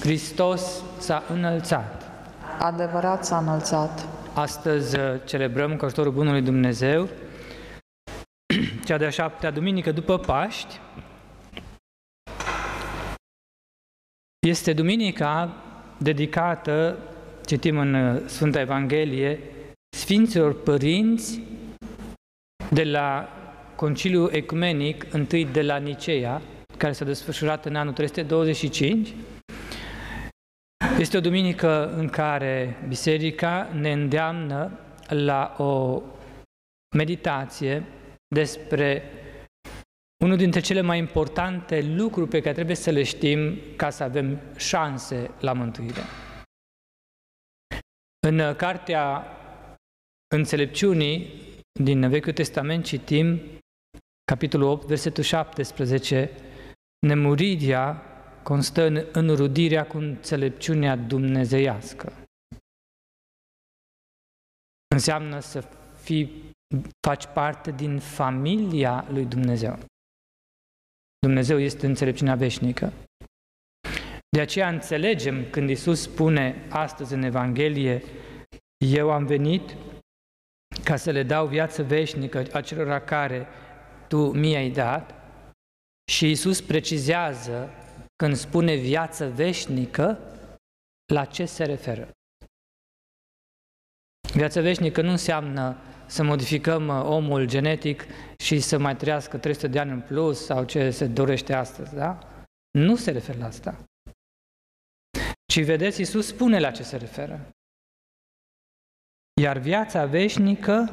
Hristos s-a înălțat. Adevărat s-a înălțat. Astăzi uh, celebrăm cu ajutorul Bunului Dumnezeu cea de-a șaptea duminică după Paști. Este duminica dedicată, citim în uh, Sfânta Evanghelie, Sfinților Părinți de la Conciliul Ecumenic întâi de la Nicea, care s-a desfășurat în anul 325. Este o duminică în care Biserica ne îndeamnă la o meditație despre unul dintre cele mai importante lucruri pe care trebuie să le știm ca să avem șanse la mântuire. În cartea Înțelepciunii din Vechiul Testament citim capitolul 8, versetul 17, nemuridia constă în înrudirea cu înțelepciunea dumnezeiască. Înseamnă să fii, faci parte din familia lui Dumnezeu. Dumnezeu este înțelepciunea veșnică. De aceea înțelegem când Isus spune astăzi în Evanghelie, eu am venit ca să le dau viață veșnică acelora care tu mi-ai dat și Isus precizează când spune viață veșnică, la ce se referă. Viața veșnică nu înseamnă să modificăm uh, omul genetic și să mai trăiască 300 de ani în plus sau ce se dorește astăzi, da? Nu se referă la asta. Ci vedeți, Iisus spune la ce se referă. Iar viața veșnică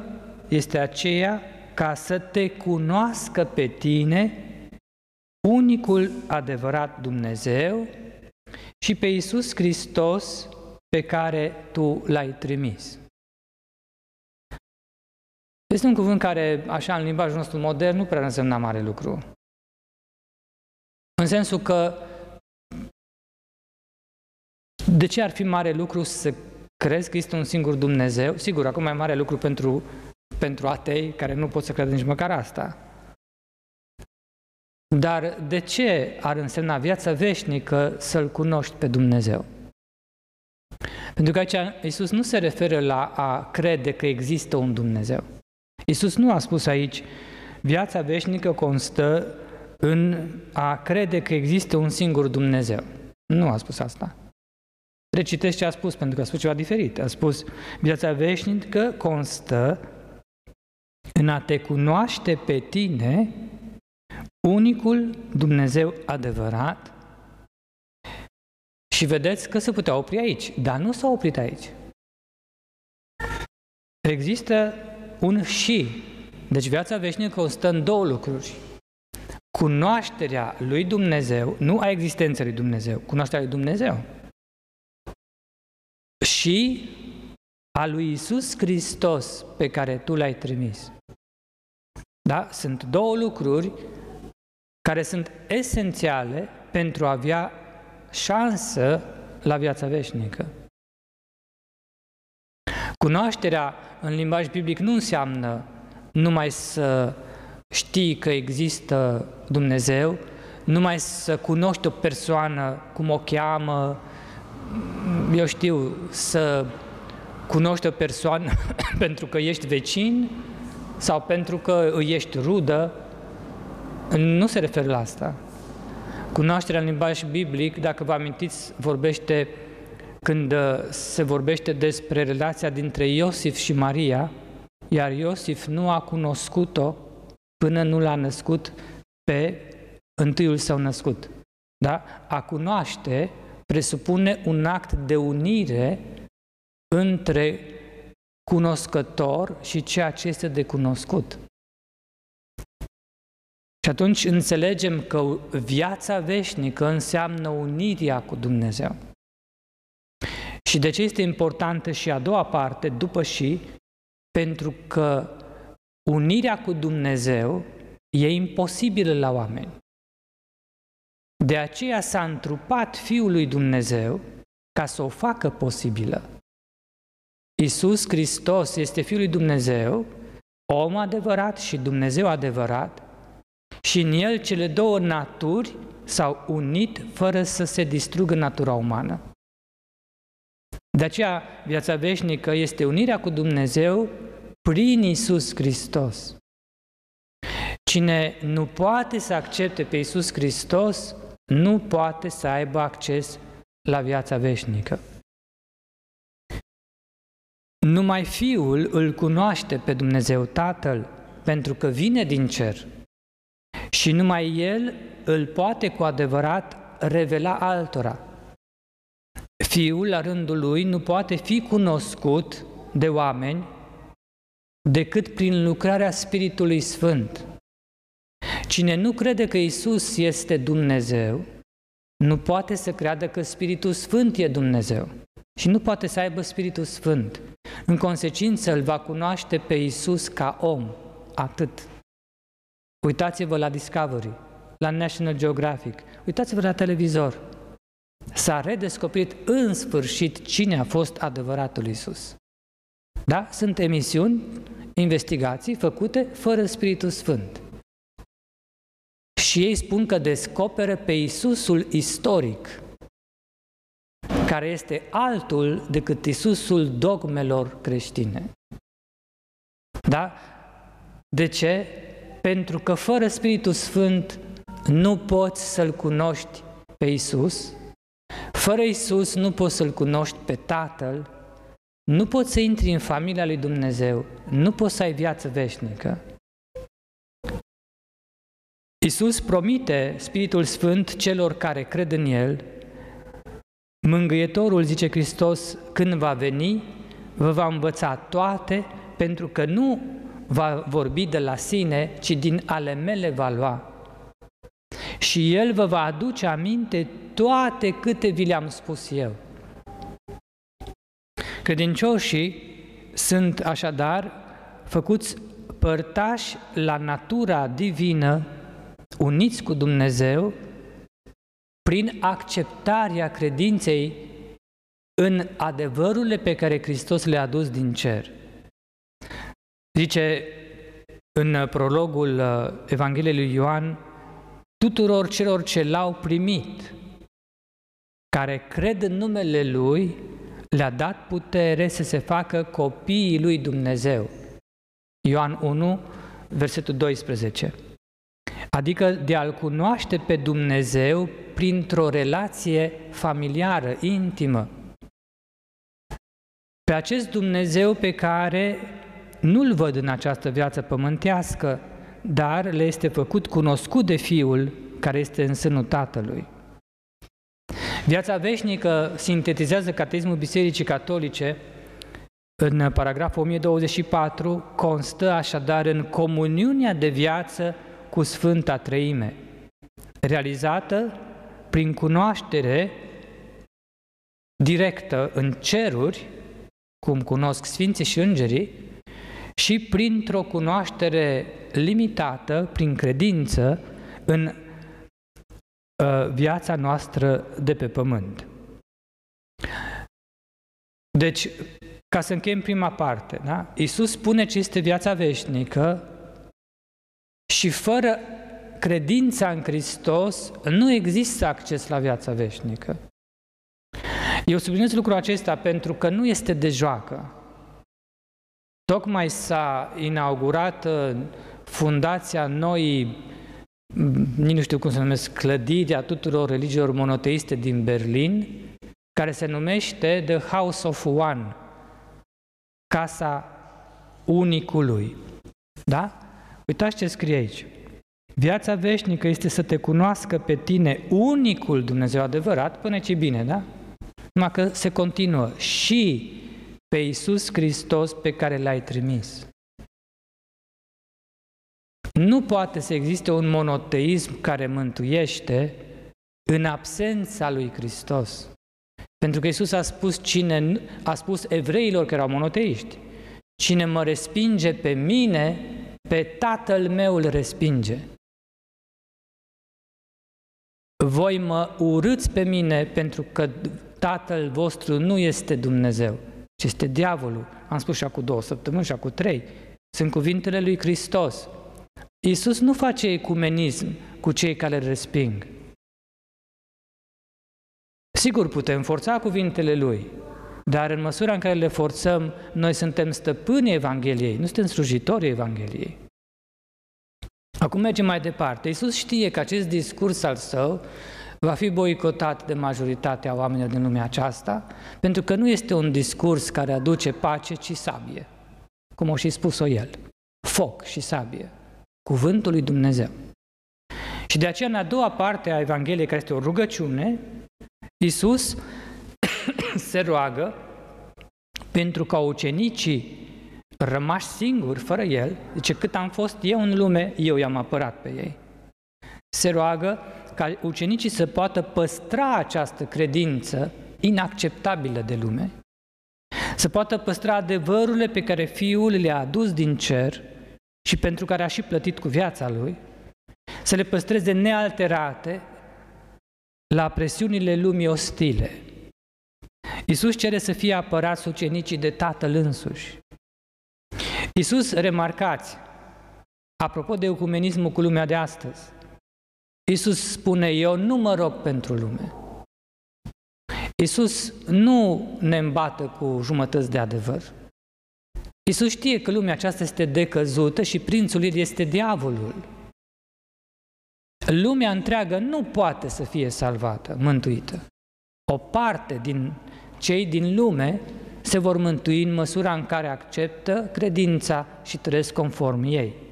este aceea ca să te cunoască pe tine, unicul adevărat Dumnezeu și pe Iisus Hristos pe care tu l-ai trimis. Este un cuvânt care, așa, în limbajul nostru modern, nu prea însemna mare lucru. În sensul că de ce ar fi mare lucru să crezi că este un singur Dumnezeu? Sigur, acum e mare lucru pentru, pentru atei care nu pot să creadă nici măcar asta. Dar de ce ar însemna viața veșnică să-L cunoști pe Dumnezeu? Pentru că aici Iisus nu se referă la a crede că există un Dumnezeu. Iisus nu a spus aici, viața veșnică constă în a crede că există un singur Dumnezeu. Nu a spus asta. Recitesc ce a spus, pentru că a spus ceva diferit. A spus, viața veșnică constă în a te cunoaște pe tine, unicul Dumnezeu adevărat, și vedeți că se putea opri aici, dar nu s-a oprit aici. Există un și. Deci viața veșnică constă în două lucruri. Cunoașterea lui Dumnezeu, nu a existenței lui Dumnezeu, cunoașterea lui Dumnezeu. Și a lui Isus Hristos pe care tu l-ai trimis. Da? Sunt două lucruri care sunt esențiale pentru a avea șansă la viața veșnică. Cunoașterea în limbaj biblic nu înseamnă numai să știi că există Dumnezeu, numai să cunoști o persoană, cum o cheamă, eu știu, să cunoști o persoană pentru că ești vecin sau pentru că îi ești rudă, nu se referă la asta. Cunoașterea în limbaj biblic, dacă vă amintiți, vorbește când uh, se vorbește despre relația dintre Iosif și Maria, iar Iosif nu a cunoscut-o până nu l-a născut pe întâiul său născut. Da? A cunoaște presupune un act de unire între cunoscător și ceea ce este de cunoscut. Și atunci înțelegem că viața veșnică înseamnă unirea cu Dumnezeu. Și de ce este importantă și a doua parte, după și, pentru că unirea cu Dumnezeu e imposibilă la oameni. De aceea s-a întrupat Fiul lui Dumnezeu ca să o facă posibilă. Isus Hristos este Fiul lui Dumnezeu, om adevărat și Dumnezeu adevărat, Și în el cele două naturi s-au unit fără să se distrugă natura umană. De aceea, viața veșnică este unirea cu Dumnezeu prin Isus Hristos. Cine nu poate să accepte pe Isus Hristos, nu poate să aibă acces la viața veșnică. Numai Fiul îl cunoaște pe Dumnezeu Tatăl, pentru că vine din cer. Și numai El îl poate cu adevărat revela altora. Fiul, la rândul lui, nu poate fi cunoscut de oameni decât prin lucrarea Spiritului Sfânt. Cine nu crede că Isus este Dumnezeu, nu poate să creadă că Spiritul Sfânt e Dumnezeu și nu poate să aibă Spiritul Sfânt. În consecință, îl va cunoaște pe Isus ca om, atât. Uitați-vă la Discovery, la National Geographic, uitați-vă la televizor. S-a redescoperit în sfârșit cine a fost adevăratul Isus. Da? Sunt emisiuni, investigații făcute fără Spiritul Sfânt. Și ei spun că descoperă pe Isusul istoric, care este altul decât Isusul dogmelor creștine. Da? De ce? Pentru că fără Spiritul Sfânt nu poți să-L cunoști pe Isus, fără Isus nu poți să-L cunoști pe Tatăl, nu poți să intri în familia lui Dumnezeu, nu poți să ai viață veșnică. Isus promite Spiritul Sfânt celor care cred în El, Mângâietorul, zice Hristos, când va veni, vă va învăța toate, pentru că nu va vorbi de la sine, ci din ale mele va lua. Și El vă va aduce aminte toate câte vi le-am spus eu. Credincioșii sunt așadar făcuți părtași la natura divină, uniți cu Dumnezeu, prin acceptarea credinței în adevărurile pe care Hristos le-a adus din cer. Zice în prologul uh, Evangheliei lui Ioan, tuturor celor ce l-au primit, care cred în numele Lui, le-a dat putere să se facă copiii lui Dumnezeu. Ioan 1, versetul 12. Adică de a-L cunoaște pe Dumnezeu printr-o relație familiară, intimă. Pe acest Dumnezeu pe care nu-L văd în această viață pământească, dar le este făcut cunoscut de Fiul care este în sânul Tatălui. Viața veșnică sintetizează Cateismul Bisericii Catolice în paragraful 1024, constă așadar în comuniunea de viață cu Sfânta Treime, realizată prin cunoaștere directă în ceruri, cum cunosc Sfinții și Îngerii, și printr-o cunoaștere limitată, prin credință, în uh, viața noastră de pe pământ. Deci, ca să încheiem prima parte, da? Iisus spune ce este viața veșnică și fără credința în Hristos nu există acces la viața veșnică. Eu subliniez lucrul acesta pentru că nu este de joacă. Tocmai s-a inaugurat uh, fundația noii, nici nu știu cum se numesc, clădirea tuturor religiilor monoteiste din Berlin, care se numește The House of One, Casa Unicului. Da? Uitați ce scrie aici. Viața veșnică este să te cunoască pe tine unicul Dumnezeu adevărat, până ce bine, da? Numai că se continuă și pe Iisus Hristos pe care l-ai trimis. Nu poate să existe un monoteism care mântuiește în absența lui Hristos. Pentru că Iisus a spus, cine, a spus evreilor care erau monoteiști, cine mă respinge pe mine, pe Tatăl meu îl respinge. Voi mă urâți pe mine pentru că Tatăl vostru nu este Dumnezeu, ci este diavolul. Am spus și acum două săptămâni și acum trei. Sunt cuvintele lui Hristos. Iisus nu face ecumenism cu cei care îl resping. Sigur, putem forța cuvintele Lui, dar în măsura în care le forțăm, noi suntem stăpânii Evangheliei, nu suntem slujitorii Evangheliei. Acum mergem mai departe. Iisus știe că acest discurs al său va fi boicotat de majoritatea oamenilor din lumea aceasta, pentru că nu este un discurs care aduce pace, ci sabie, cum o și spus-o el. Foc și sabie. Cuvântul lui Dumnezeu. Și de aceea, în a doua parte a Evangheliei, care este o rugăciune, Iisus se roagă pentru ca ucenicii rămași singuri, fără El, zice, cât am fost eu în lume, eu i-am apărat pe ei. Se roagă ca ucenicii să poată păstra această credință inacceptabilă de lume, să poată păstra adevărurile pe care Fiul le-a adus din cer și pentru care a și plătit cu viața Lui, să le păstreze nealterate la presiunile lumii ostile. Iisus cere să fie apărați ucenicii de Tatăl însuși. Iisus, remarcați, apropo de ecumenismul cu lumea de astăzi, Iisus spune, eu nu mă rog pentru lume. Iisus nu ne îmbată cu jumătăți de adevăr. Iisus știe că lumea aceasta este decăzută și prințul ei este diavolul. Lumea întreagă nu poate să fie salvată, mântuită. O parte din cei din lume se vor mântui în măsura în care acceptă credința și trăiesc conform ei.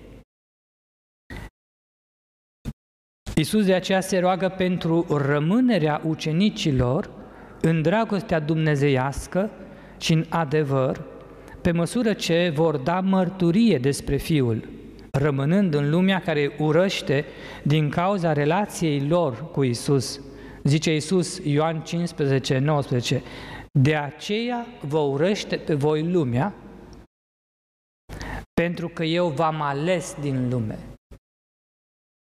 Iisus de aceea se roagă pentru rămânerea ucenicilor în dragostea dumnezeiască și în adevăr, pe măsură ce vor da mărturie despre Fiul, rămânând în lumea care urăște din cauza relației lor cu Isus. Zice Isus, Ioan 15, 19, de aceea vă urăște pe voi lumea, pentru că eu v-am ales din lume.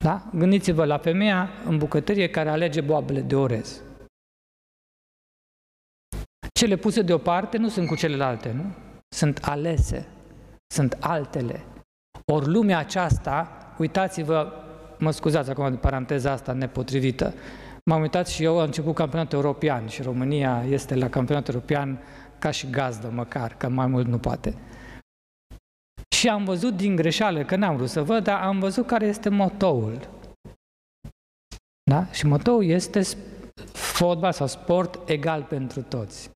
Da? Gândiți-vă la femeia în bucătărie care alege boabele de orez. Cele puse deoparte nu sunt cu celelalte, nu? Sunt alese, sunt altele. Ori lumea aceasta, uitați-vă, mă scuzați acum de paranteza asta nepotrivită, m-am uitat și eu, a început campionatul european și România este la campionatul european ca și gazdă măcar, că mai mult nu poate. Și am văzut din greșeală, că n-am vrut să văd, dar am văzut care este motoul. Da? Și motoul este fotbal sau sport egal pentru toți.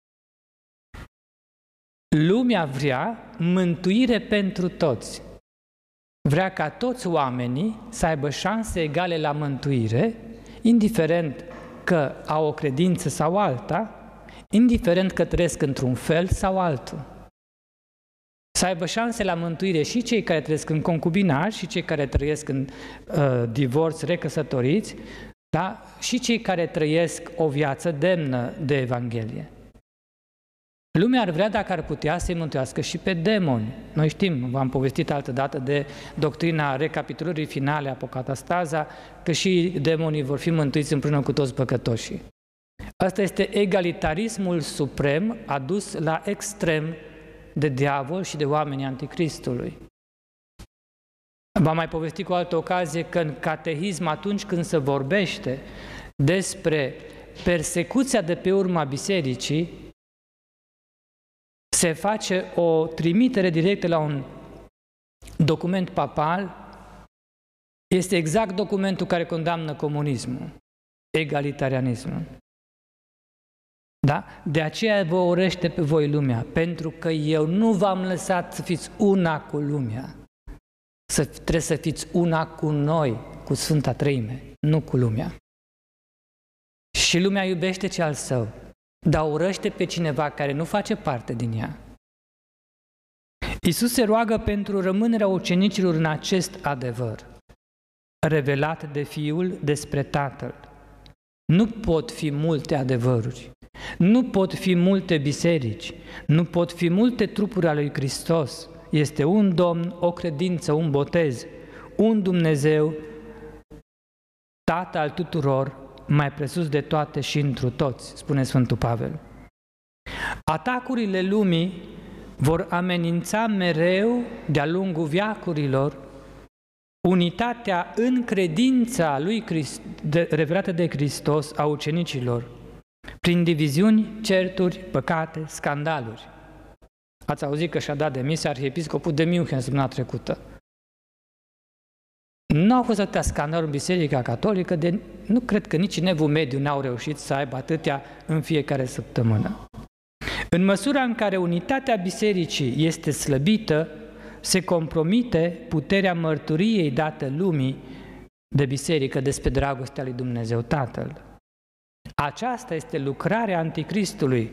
Lumea vrea mântuire pentru toți. Vrea ca toți oamenii să aibă șanse egale la mântuire, indiferent că au o credință sau alta, indiferent că trăiesc într-un fel sau altul să aibă șanse la mântuire și cei care trăiesc în concubinaj și cei care trăiesc în uh, divorț recăsătoriți, da? și cei care trăiesc o viață demnă de Evanghelie. Lumea ar vrea, dacă ar putea, să-i mântuiască și pe demoni. Noi știm, v-am povestit altă dată de doctrina recapitulării finale a Pocatastaza, că și demonii vor fi mântuiți împreună cu toți păcătoșii. Asta este egalitarismul suprem adus la extrem de diavol și de oamenii anticristului. V-am mai povestit cu o altă ocazie că în catehism, atunci când se vorbește despre persecuția de pe urma bisericii, se face o trimitere directă la un document papal, este exact documentul care condamnă comunismul, egalitarianismul. Da? De aceea vă urește pe voi lumea, pentru că eu nu v-am lăsat să fiți una cu lumea. Să, trebuie să fiți una cu noi, cu Sfânta Treime, nu cu lumea. Și lumea iubește ce al său, dar urăște pe cineva care nu face parte din ea. Isus se roagă pentru rămânerea ucenicilor în acest adevăr, revelat de Fiul despre Tatăl. Nu pot fi multe adevăruri, nu pot fi multe biserici, nu pot fi multe trupuri ale lui Hristos. Este un Domn, o credință, un botez, un Dumnezeu, Tată al tuturor, mai presus de toate și întru toți, spune Sfântul Pavel. Atacurile lumii vor amenința mereu de-a lungul viacurilor unitatea în credința lui Christ, de, revelată de Hristos a ucenicilor, prin diviziuni, certuri, păcate, scandaluri. Ați auzit că și-a dat demisia arhiepiscopul de München săptămâna trecută. Nu au fost atâtea scandaluri în Biserica Catolică, de, nu cred că nici nevul mediu n-au reușit să aibă atâtea în fiecare săptămână. În măsura în care unitatea bisericii este slăbită, se compromite puterea mărturiei date lumii de biserică despre dragostea lui Dumnezeu Tatăl. Aceasta este lucrarea anticristului,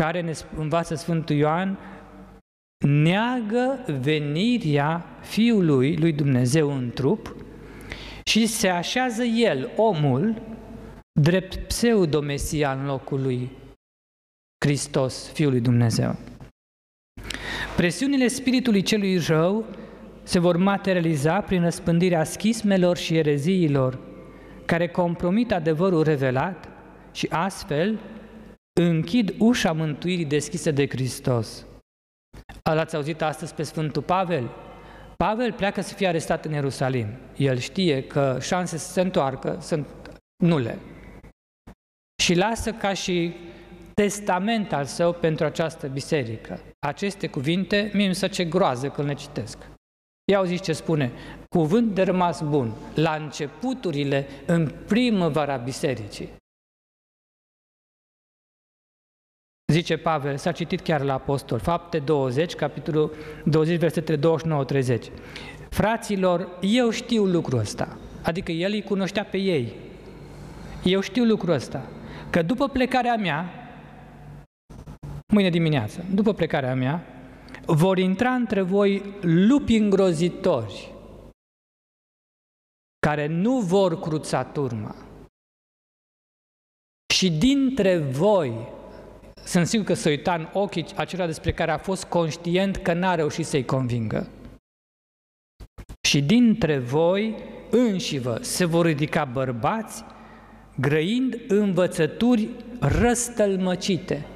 care ne învață Sfântul Ioan, neagă venirea Fiului lui Dumnezeu în trup și se așează el, omul, drept pseudo-mesia în locul lui Hristos, Fiul lui Dumnezeu. Presiunile spiritului celui rău se vor materializa prin răspândirea schismelor și ereziilor, care compromit adevărul revelat și astfel închid ușa mântuirii deschisă de Hristos. L-ați auzit astăzi pe Sfântul Pavel? Pavel pleacă să fie arestat în Ierusalim. El știe că șanse să se întoarcă sunt nule. Și lasă ca și testament al său pentru această biserică. Aceste cuvinte, mie mi se ce groază când le citesc. Ia auziți ce spune, cuvânt de rămas bun, la începuturile, în primăvara bisericii. Zice Pavel, s-a citit chiar la Apostol, fapte 20, capitolul 20, versetele 29-30. Fraților, eu știu lucrul ăsta, adică el îi cunoștea pe ei. Eu știu lucrul ăsta, că după plecarea mea, mâine dimineață, după plecarea mea, vor intra între voi lupi îngrozitori care nu vor cruța turma. Și dintre voi sunt sigur că să uita în ochii acelea despre care a fost conștient că n-a reușit să-i convingă. Și dintre voi înșivă se vor ridica bărbați grăind învățături răstălmăcite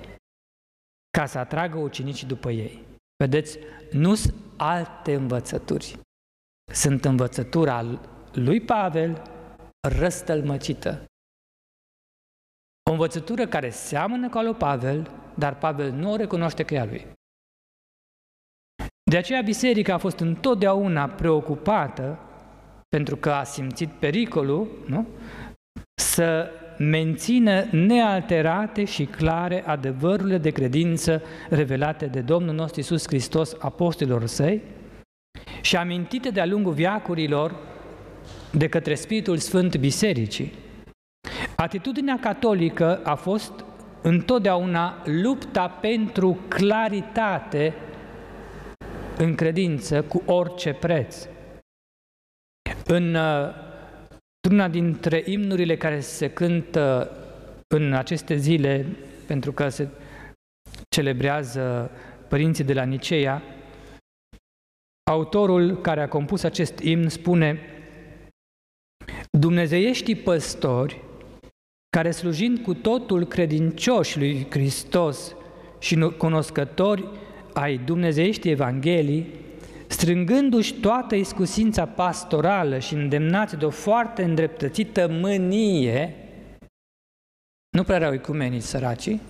ca să atragă ucenicii după ei. Vedeți, nu sunt alte învățături. Sunt învățătura lui Pavel răstălmăcită. O învățătură care seamănă cu a lui Pavel, dar Pavel nu o recunoaște că e a lui. De aceea biserica a fost întotdeauna preocupată, pentru că a simțit pericolul, nu? să mențină nealterate și clare adevărurile de credință revelate de Domnul nostru Isus Hristos apostolilor săi și amintite de-a lungul viacurilor de către Spiritul Sfânt Bisericii. Atitudinea catolică a fost întotdeauna lupta pentru claritate în credință cu orice preț. În uh, una dintre imnurile care se cântă în aceste zile, pentru că se celebrează părinții de la Niceea, autorul care a compus acest imn spune Dumnezeieștii păstori care slujind cu totul credincioși lui Hristos și cunoscători ai dumnezeieștii Evanghelii, strângându-și toată iscusința pastorală și îndemnați de o foarte îndreptățită mânie, nu prea erau ecumenii săracii,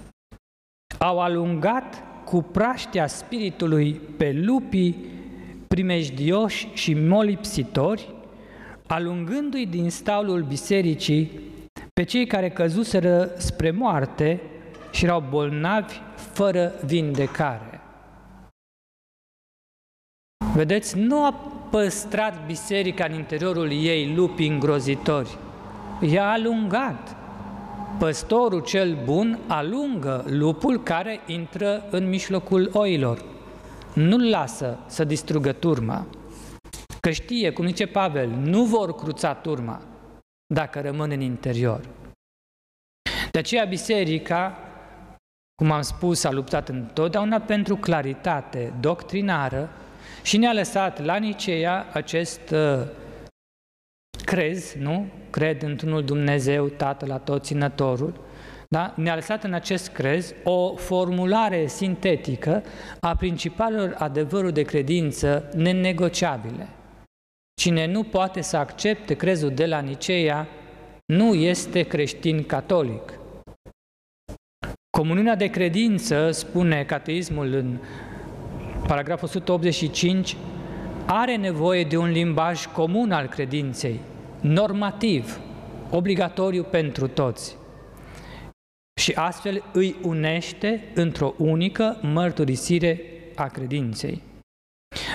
au alungat cu praștea spiritului pe lupii primejdioși și molipsitori, alungându-i din staulul bisericii pe cei care căzuseră spre moarte și erau bolnavi fără vindecare. Vedeți, nu a păstrat biserica în interiorul ei lupi îngrozitori, i-a alungat. Păstorul cel bun alungă lupul care intră în mijlocul oilor. Nu-l lasă să distrugă turma, că știe, cum zice Pavel, nu vor cruța turma dacă rămân în interior. De aceea biserica, cum am spus, a luptat întotdeauna pentru claritate doctrinară și ne-a lăsat la Niceea acest uh, crez, nu? Cred într-unul Dumnezeu, Tatăl Atotținătorul, da? ne-a lăsat în acest crez o formulare sintetică a principalelor adevăruri de credință nenegociabile. Cine nu poate să accepte crezul de la Niceea, nu este creștin catolic. Comuniunea de credință, spune cateismul în paragraful 185, are nevoie de un limbaj comun al credinței, normativ, obligatoriu pentru toți. Și astfel îi unește într-o unică mărturisire a credinței.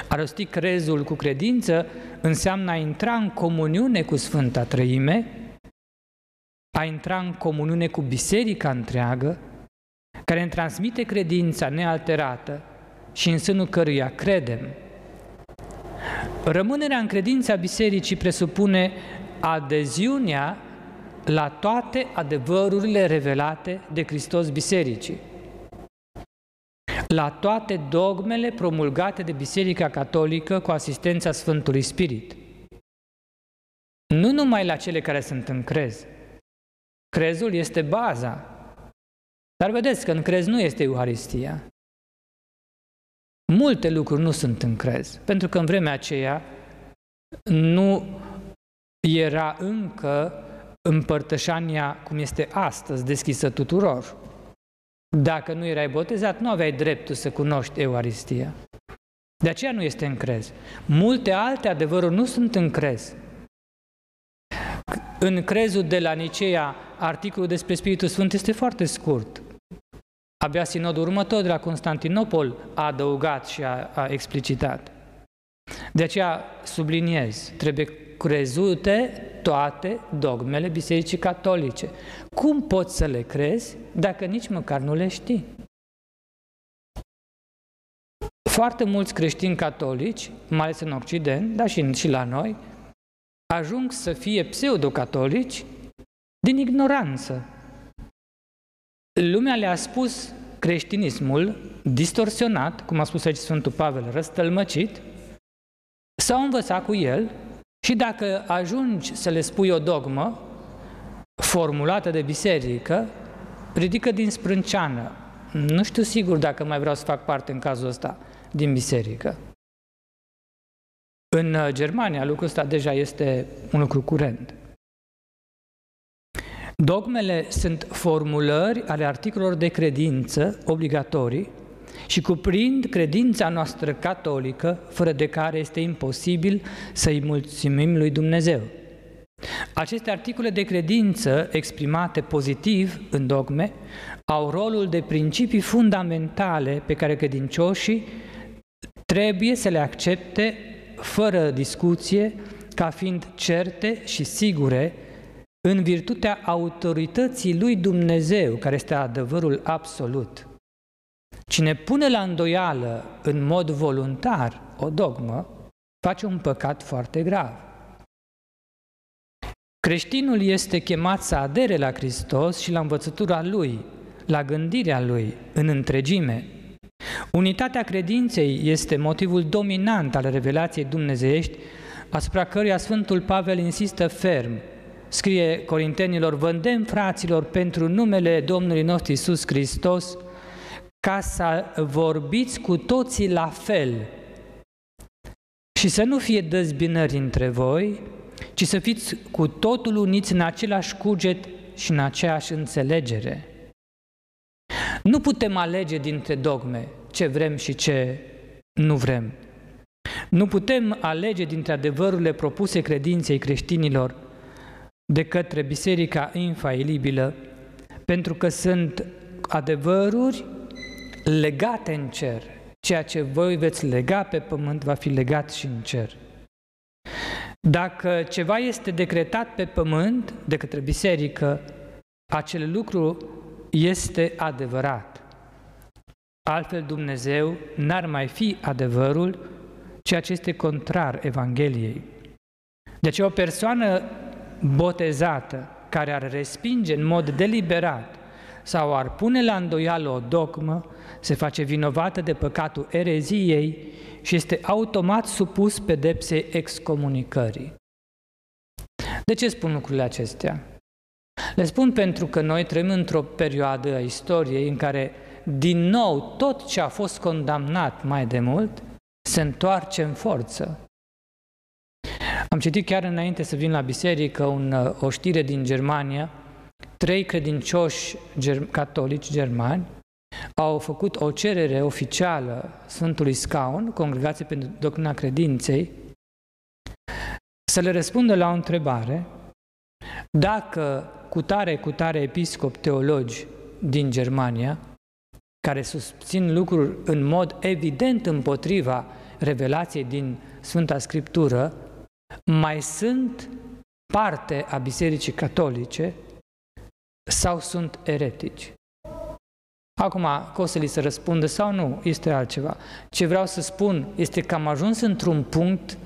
A rosti crezul cu credință înseamnă a intra în comuniune cu Sfânta Trăime, a intra în comuniune cu biserica întreagă, care îmi transmite credința nealterată și în sânul căruia credem. Rămânerea în credința bisericii presupune adeziunea la toate adevărurile revelate de Hristos bisericii, la toate dogmele promulgate de Biserica Catolică cu asistența Sfântului Spirit. Nu numai la cele care sunt în crez. Crezul este baza. Dar vedeți că în crez nu este Euharistia. Multe lucruri nu sunt în crez, pentru că în vremea aceea nu era încă împărtășania cum este astăzi, deschisă tuturor. Dacă nu erai botezat, nu aveai dreptul să cunoști Euharistia. De aceea nu este în crez. Multe alte adevăruri nu sunt în crez. În crezul de la Nicea, articolul despre Spiritul Sfânt este foarte scurt. Abia sinodul următor de la Constantinopol a adăugat și a, a explicitat. De aceea subliniez, trebuie crezute toate dogmele Bisericii Catolice. Cum poți să le crezi dacă nici măcar nu le știi? Foarte mulți creștini catolici, mai ales în Occident, dar și, și la noi, ajung să fie pseudocatolici din ignoranță. Lumea le-a spus creștinismul distorsionat, cum a spus aici Sfântul Pavel, răstălmăcit, s-au învățat cu el și dacă ajungi să le spui o dogmă formulată de biserică, ridică din sprânceană. Nu știu sigur dacă mai vreau să fac parte în cazul ăsta din biserică. În uh, Germania lucrul ăsta deja este un lucru curent. Dogmele sunt formulări ale articolelor de credință obligatorii și cuprind credința noastră catolică, fără de care este imposibil să-i mulțumim lui Dumnezeu. Aceste articole de credință exprimate pozitiv în dogme au rolul de principii fundamentale pe care credincioșii trebuie să le accepte fără discuție, ca fiind certe și sigure în virtutea autorității lui Dumnezeu, care este adevărul absolut. Cine pune la îndoială în mod voluntar o dogmă, face un păcat foarte grav. Creștinul este chemat să adere la Hristos și la învățătura Lui, la gândirea Lui, în întregime. Unitatea credinței este motivul dominant al revelației dumnezeiești, asupra căruia Sfântul Pavel insistă ferm. Scrie Corintenilor, vândem fraților pentru numele Domnului nostru Isus Hristos, ca să vorbiți cu toții la fel și să nu fie dezbinări între voi, ci să fiți cu totul uniți în același cuget și în aceeași înțelegere. Nu putem alege dintre dogme ce vrem și ce nu vrem. Nu putem alege dintre adevărurile propuse credinței creștinilor de către Biserica infailibilă, pentru că sunt adevăruri legate în cer. Ceea ce voi veți lega pe pământ va fi legat și în cer. Dacă ceva este decretat pe pământ de către biserică, acel lucru este adevărat. Altfel Dumnezeu n-ar mai fi adevărul, ceea ce este contrar Evangheliei. Deci o persoană botezată care ar respinge în mod deliberat sau ar pune la îndoială o dogmă, se face vinovată de păcatul ereziei și este automat supus pedepsei excomunicării. De ce spun lucrurile acestea? Le spun pentru că noi trăim într-o perioadă a istoriei în care din nou tot ce a fost condamnat mai de mult se întoarce în forță. Am citit chiar înainte să vin la biserică un, o știre din Germania, trei credincioși ger- catolici germani au făcut o cerere oficială Sfântului Scaun, Congregației pentru Doctrina Credinței, să le răspundă la o întrebare. Dacă cu tare, cu tare episcop teologi din Germania, care susțin lucruri în mod evident împotriva revelației din Sfânta Scriptură, mai sunt parte a Bisericii Catolice sau sunt eretici. Acum, că o să li se răspundă sau nu, este altceva. Ce vreau să spun este că am ajuns într-un punct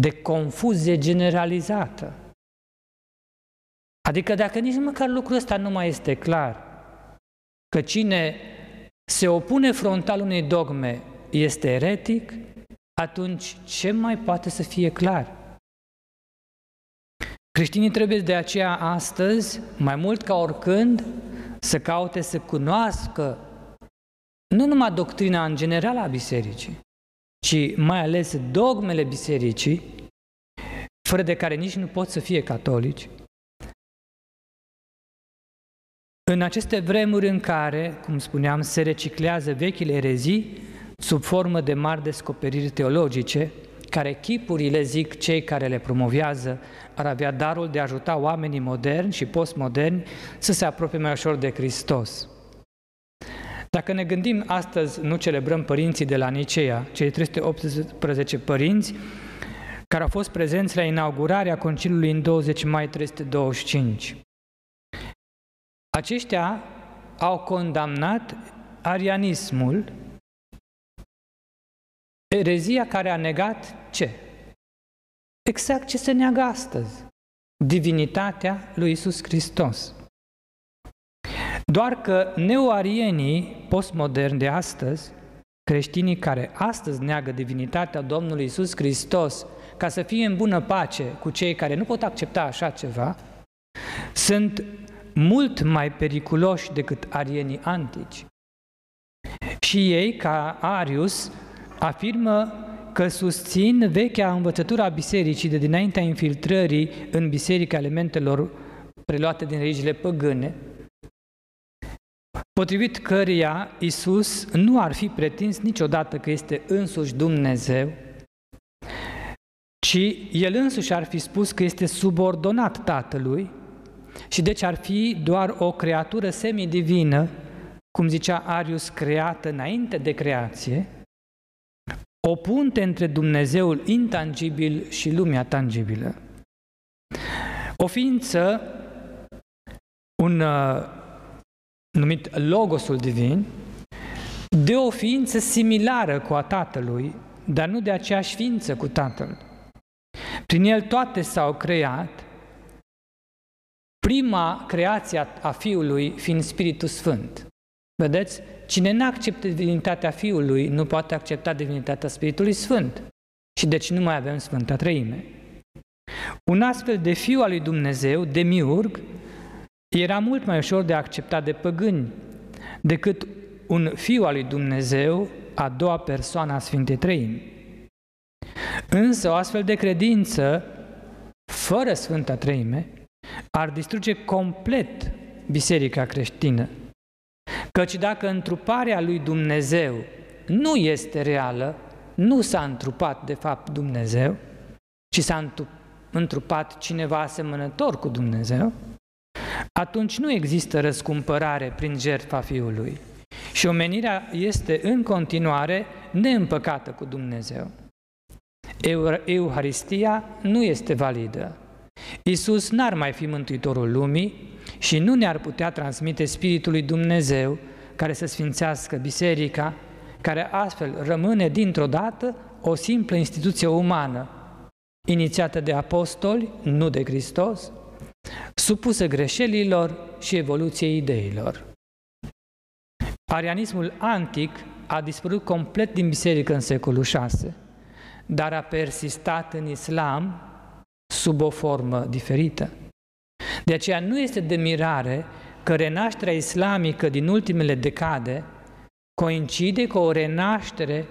de confuzie generalizată. Adică dacă nici măcar lucrul ăsta nu mai este clar, că cine se opune frontal unei dogme este eretic, atunci ce mai poate să fie clar? Creștinii trebuie de aceea astăzi, mai mult ca oricând, să caute să cunoască nu numai doctrina în general a bisericii, ci mai ales dogmele bisericii, fără de care nici nu pot să fie catolici. În aceste vremuri în care, cum spuneam, se reciclează vechile erezii sub formă de mari descoperiri teologice, care chipurile, zic cei care le promovează, ar avea darul de a ajuta oamenii moderni și postmoderni să se apropie mai ușor de Hristos. Dacă ne gândim astăzi, nu celebrăm părinții de la Nicea, cei 318 părinți care au fost prezenți la inaugurarea conciliului în 20 mai 325. Aceștia au condamnat arianismul, erezia care a negat ce? Exact ce se neagă astăzi. Divinitatea lui Isus Hristos. Doar că neoarienii postmoderni de astăzi, creștinii care astăzi neagă divinitatea Domnului Isus Hristos ca să fie în bună pace cu cei care nu pot accepta așa ceva, sunt mult mai periculoși decât arienii antici. Și ei, ca Arius, afirmă că susțin vechea învățătură a bisericii de dinaintea infiltrării în biserica elementelor preluate din religiile păgâne, potrivit căreia Isus nu ar fi pretins niciodată că este însuși Dumnezeu, ci El însuși ar fi spus că este subordonat Tatălui și deci ar fi doar o creatură semidivină, cum zicea Arius, creată înainte de creație, o punte între Dumnezeul intangibil și lumea tangibilă. O ființă, un uh, numit Logosul Divin, de o ființă similară cu a Tatălui, dar nu de aceeași ființă cu Tatăl. Prin el toate s-au creat, prima creație a Fiului fiind Spiritul Sfânt. Vedeți? Cine nu acceptă divinitatea Fiului nu poate accepta divinitatea Spiritului Sfânt. Și deci nu mai avem Sfânta Trăime. Un astfel de Fiu al lui Dumnezeu, demiurg, era mult mai ușor de acceptat de păgâni decât un Fiu al lui Dumnezeu, a doua persoană a Sfintei Trăimi. Însă o astfel de credință, fără Sfânta Trăime, ar distruge complet biserica creștină. Căci dacă întruparea lui Dumnezeu nu este reală, nu s-a întrupat de fapt Dumnezeu, ci s-a întrupat cineva asemănător cu Dumnezeu, atunci nu există răscumpărare prin jertfa Fiului. Și omenirea este în continuare neîmpăcată cu Dumnezeu. Euharistia nu este validă. Isus n-ar mai fi mântuitorul lumii și nu ne-ar putea transmite Spiritul lui Dumnezeu care să sfințească biserica, care astfel rămâne dintr-o dată o simplă instituție umană, inițiată de apostoli, nu de Hristos, supusă greșelilor și evoluției ideilor. Arianismul antic a dispărut complet din biserică în secolul VI, dar a persistat în islam sub o formă diferită. De aceea nu este de mirare că renașterea islamică din ultimele decade coincide cu o renaștere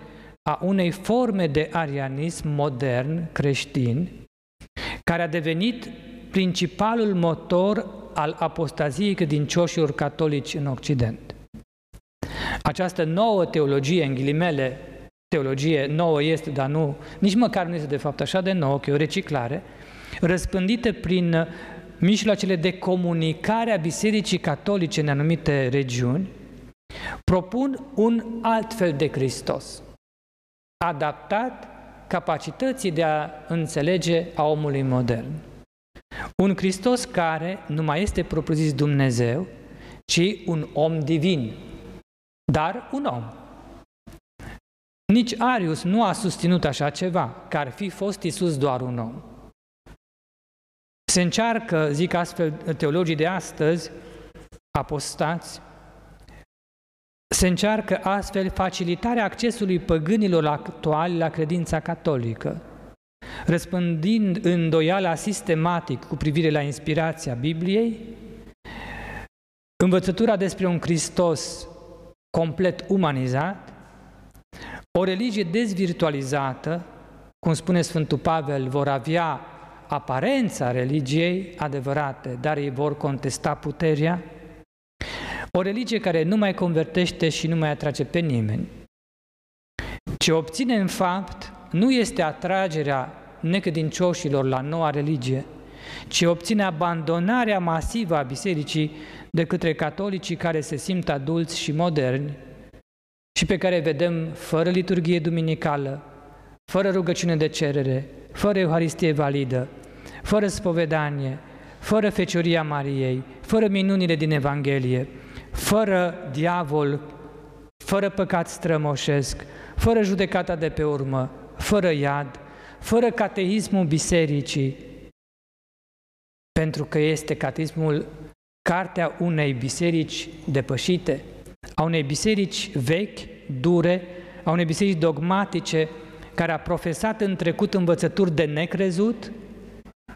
a unei forme de arianism modern creștin, care a devenit principalul motor al apostaziei credincioșilor catolici în Occident. Această nouă teologie, în ghilimele, teologie nouă este, dar nu, nici măcar nu este de fapt așa de nouă, că e o reciclare, răspândită prin mijloacele de comunicare a Bisericii Catolice în anumite regiuni, propun un alt fel de Hristos, adaptat capacității de a înțelege a omului modern. Un Hristos care nu mai este propriu-zis Dumnezeu, ci un om divin, dar un om. Nici Arius nu a susținut așa ceva, că ar fi fost Isus doar un om. Se încearcă, zic astfel teologii de astăzi, apostați, se încearcă astfel facilitarea accesului păgânilor actuali la credința catolică, răspândind îndoiala sistematic cu privire la inspirația Bibliei, învățătura despre un Hristos complet umanizat, o religie dezvirtualizată, cum spune Sfântul Pavel, vor avea aparența religiei adevărate, dar ei vor contesta puterea, o religie care nu mai convertește și nu mai atrage pe nimeni. Ce obține în fapt nu este atragerea necredincioșilor la noua religie, ci obține abandonarea masivă a bisericii de către catolicii care se simt adulți și moderni și pe care vedem fără liturghie duminicală, fără rugăciune de cerere, fără Euharistie validă, fără spovedanie, fără Fecioria Mariei, fără minunile din Evanghelie, fără diavol, fără păcat strămoșesc, fără judecata de pe urmă, fără iad, fără cateismul bisericii, pentru că este cateismul cartea unei biserici depășite, a unei biserici vechi, dure, a unei biserici dogmatice, care a profesat în trecut învățături de necrezut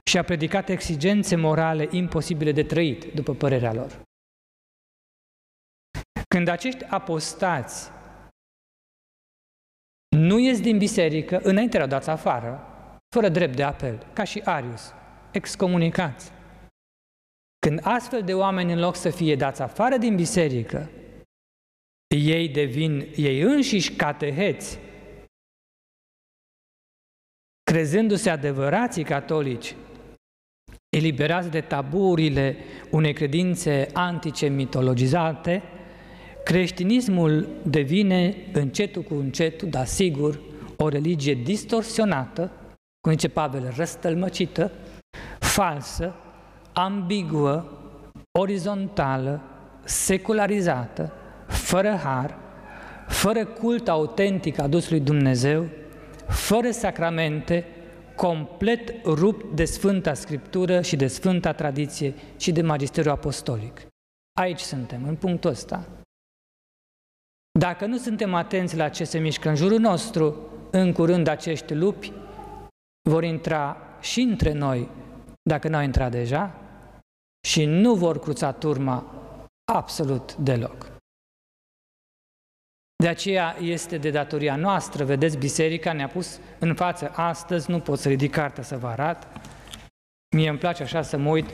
și a predicat exigențe morale imposibile de trăit, după părerea lor. Când acești apostați nu ies din biserică, înainte erau dați afară, fără drept de apel, ca și Arius, excomunicați. Când astfel de oameni, în loc să fie dați afară din biserică, ei devin ei înșiși cateheți, crezându-se adevărații catolici, eliberați de taburile unei credințe antice mitologizate, creștinismul devine încetul cu încetul, dar sigur, o religie distorsionată, cum zice Pavel, răstălmăcită, falsă, ambiguă, orizontală, secularizată, fără har, fără cult autentic adus lui Dumnezeu, fără sacramente, complet rupt de Sfânta Scriptură și de Sfânta Tradiție și de Magisteriul Apostolic. Aici suntem, în punctul ăsta. Dacă nu suntem atenți la ce se mișcă în jurul nostru, în curând acești lupi vor intra și între noi, dacă n-au intrat deja, și nu vor cruța turma absolut deloc. De aceea este de datoria noastră, vedeți, biserica ne-a pus în față. Astăzi, nu pot să ridic cartea să vă arat, mie îmi place așa să mă uit,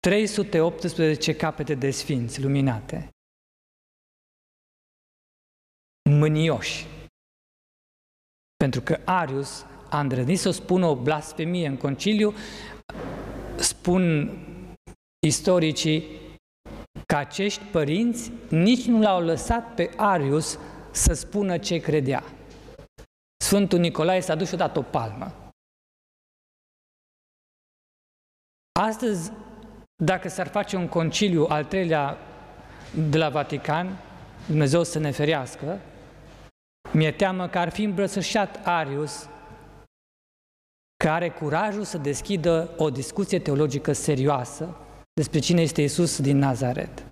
318 capete de sfinți luminate, mânioși, pentru că Arius a îndrăznit să spună o blasfemie în conciliu, spun istoricii că acești părinți nici nu l-au lăsat pe Arius să spună ce credea. Sfântul Nicolae s-a dus și a dat o palmă. Astăzi, dacă s-ar face un conciliu al treilea de la Vatican, Dumnezeu să ne ferească, mi-e teamă că ar fi îmbrăsășat Arius care are curajul să deschidă o discuție teologică serioasă despre cine este Isus din Nazaret.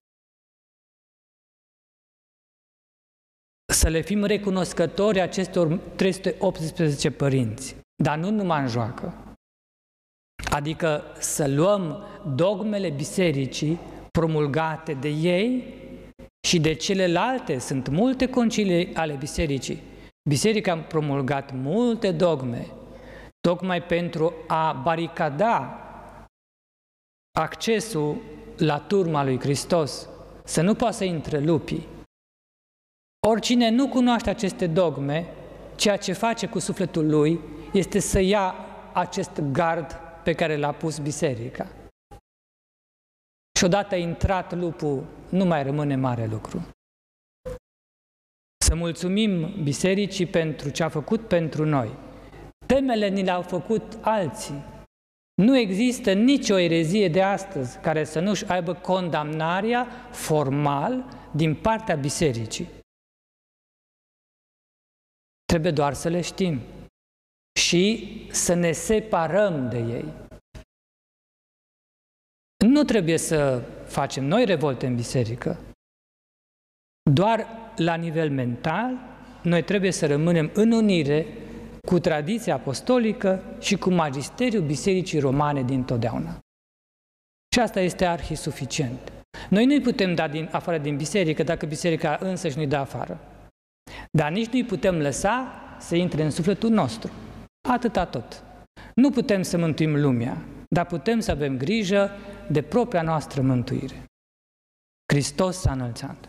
Să le fim recunoscători acestor 318 părinți, dar nu numai în joacă. Adică să luăm dogmele bisericii promulgate de ei și de celelalte. Sunt multe concilii ale bisericii. Biserica a promulgat multe dogme tocmai pentru a baricada accesul la turma lui Hristos, să nu poată să intre lupii. Oricine nu cunoaște aceste dogme, ceea ce face cu sufletul lui este să ia acest gard pe care l-a pus biserica. Și odată intrat lupul, nu mai rămâne mare lucru. Să mulțumim bisericii pentru ce a făcut pentru noi. Temele ni le-au făcut alții. Nu există nicio erezie de astăzi care să nu-și aibă condamnarea formal din partea bisericii. Trebuie doar să le știm și să ne separăm de ei. Nu trebuie să facem noi revolte în biserică. Doar la nivel mental, noi trebuie să rămânem în unire cu tradiția apostolică și cu magisteriul Bisericii Romane din totdeauna. Și asta este arhi suficient. Noi nu-i putem da din, afară din biserică dacă biserica însă și nu-i dă afară. Dar nici nu-i putem lăsa să intre în sufletul nostru. Atâta tot. Nu putem să mântuim lumea, dar putem să avem grijă de propria noastră mântuire. Hristos s-a înălțat.